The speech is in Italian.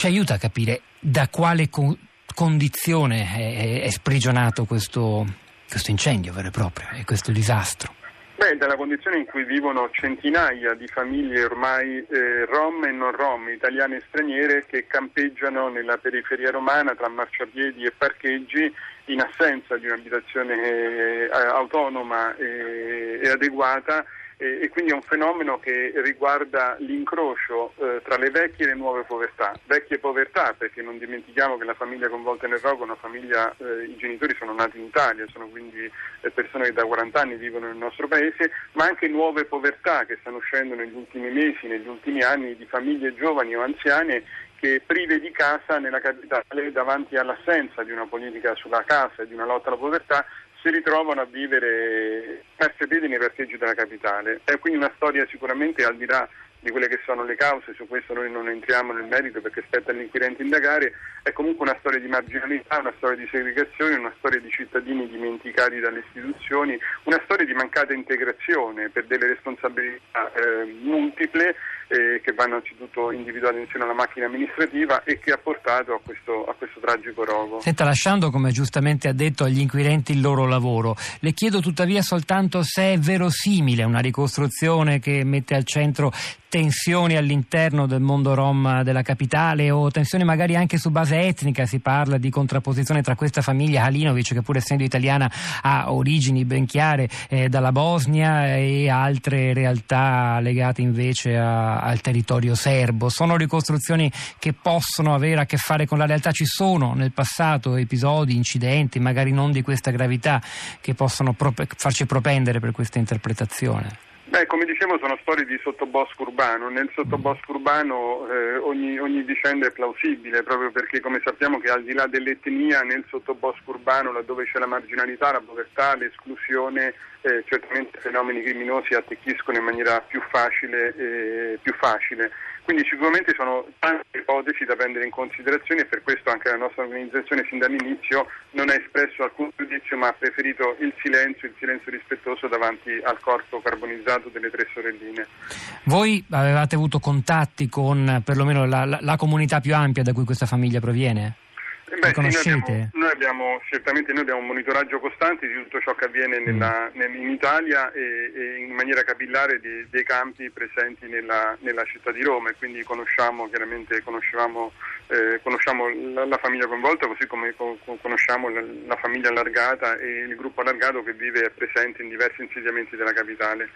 Ci aiuta a capire da quale con- condizione è, è sprigionato questo, questo incendio vero e proprio e questo disastro. Beh, dalla condizione in cui vivono centinaia di famiglie ormai eh, rom e non rom, italiane e straniere, che campeggiano nella periferia romana tra marciapiedi e parcheggi in assenza di un'abitazione eh, autonoma e, e adeguata e, quindi è un fenomeno che riguarda l'incrocio eh, tra le vecchie e le nuove povertà. Vecchie povertà perché non dimentichiamo che la famiglia coinvolta nel rogo è una famiglia, eh, i genitori sono nati in Italia, sono quindi eh, persone che da 40 anni vivono nel nostro paese, ma anche nuove povertà che stanno uscendo negli ultimi mesi, negli ultimi anni di famiglie giovani o anziane che prive di casa nella capitale davanti all'assenza di una politica sulla casa e di una lotta alla povertà si ritrovano a vivere perse nei parcheggi della capitale. È quindi una storia sicuramente al di là di quelle che sono le cause, su questo noi non entriamo nel merito perché spetta all'inquirente indagare, è comunque una storia di marginalità, una storia di segregazione, una storia di cittadini dimenticati dalle istituzioni, una storia di mancata integrazione per delle responsabilità eh, multiple eh, che vanno anzitutto individuate insieme alla macchina amministrativa e che ha portato a questo, a questo tragico rogo. Senta, lasciando come giustamente ha detto agli inquirenti il loro lavoro, le chiedo tuttavia soltanto se è verosimile una ricostruzione che mette al centro tensioni all'interno del mondo rom della capitale o tensioni magari anche su base etnica, si parla di contrapposizione tra questa famiglia Halinovic che pur essendo italiana ha origini ben chiare eh, dalla Bosnia e altre realtà legate invece a, al territorio serbo. Sono ricostruzioni che possono avere a che fare con la realtà, ci sono nel passato episodi, incidenti, magari non di questa gravità, che possono pro- farci propendere per questa interpretazione. Beh, come dicevo sono storie di sottobosco urbano, nel sottobosco urbano eh, ogni, ogni, vicenda è plausibile proprio perché come sappiamo che al di là dell'etnia nel sottobosco urbano laddove c'è la marginalità, la povertà, l'esclusione, eh, certamente fenomeni criminosi attecchiscono in maniera più facile, eh, più facile. Quindi sicuramente sono tante ipotesi da prendere in considerazione e per questo anche la nostra organizzazione sin dall'inizio non ha espresso alcun giudizio ma ha preferito il silenzio, il silenzio rispettoso davanti al corpo carbonizzato delle tre sorelline. Voi avevate avuto contatti con perlomeno la, la, la comunità più ampia da cui questa famiglia proviene? Beh, sì, noi, abbiamo, noi, abbiamo, certamente noi abbiamo un monitoraggio costante di tutto ciò che avviene nella, mm. nel, in Italia e, e, in maniera capillare di, dei campi presenti nella, nella, città di Roma e quindi conosciamo chiaramente conosciamo, eh, conosciamo la, la, famiglia coinvolta così come co, conosciamo la, la, famiglia allargata e il gruppo allargato che vive presente in diversi insediamenti della capitale.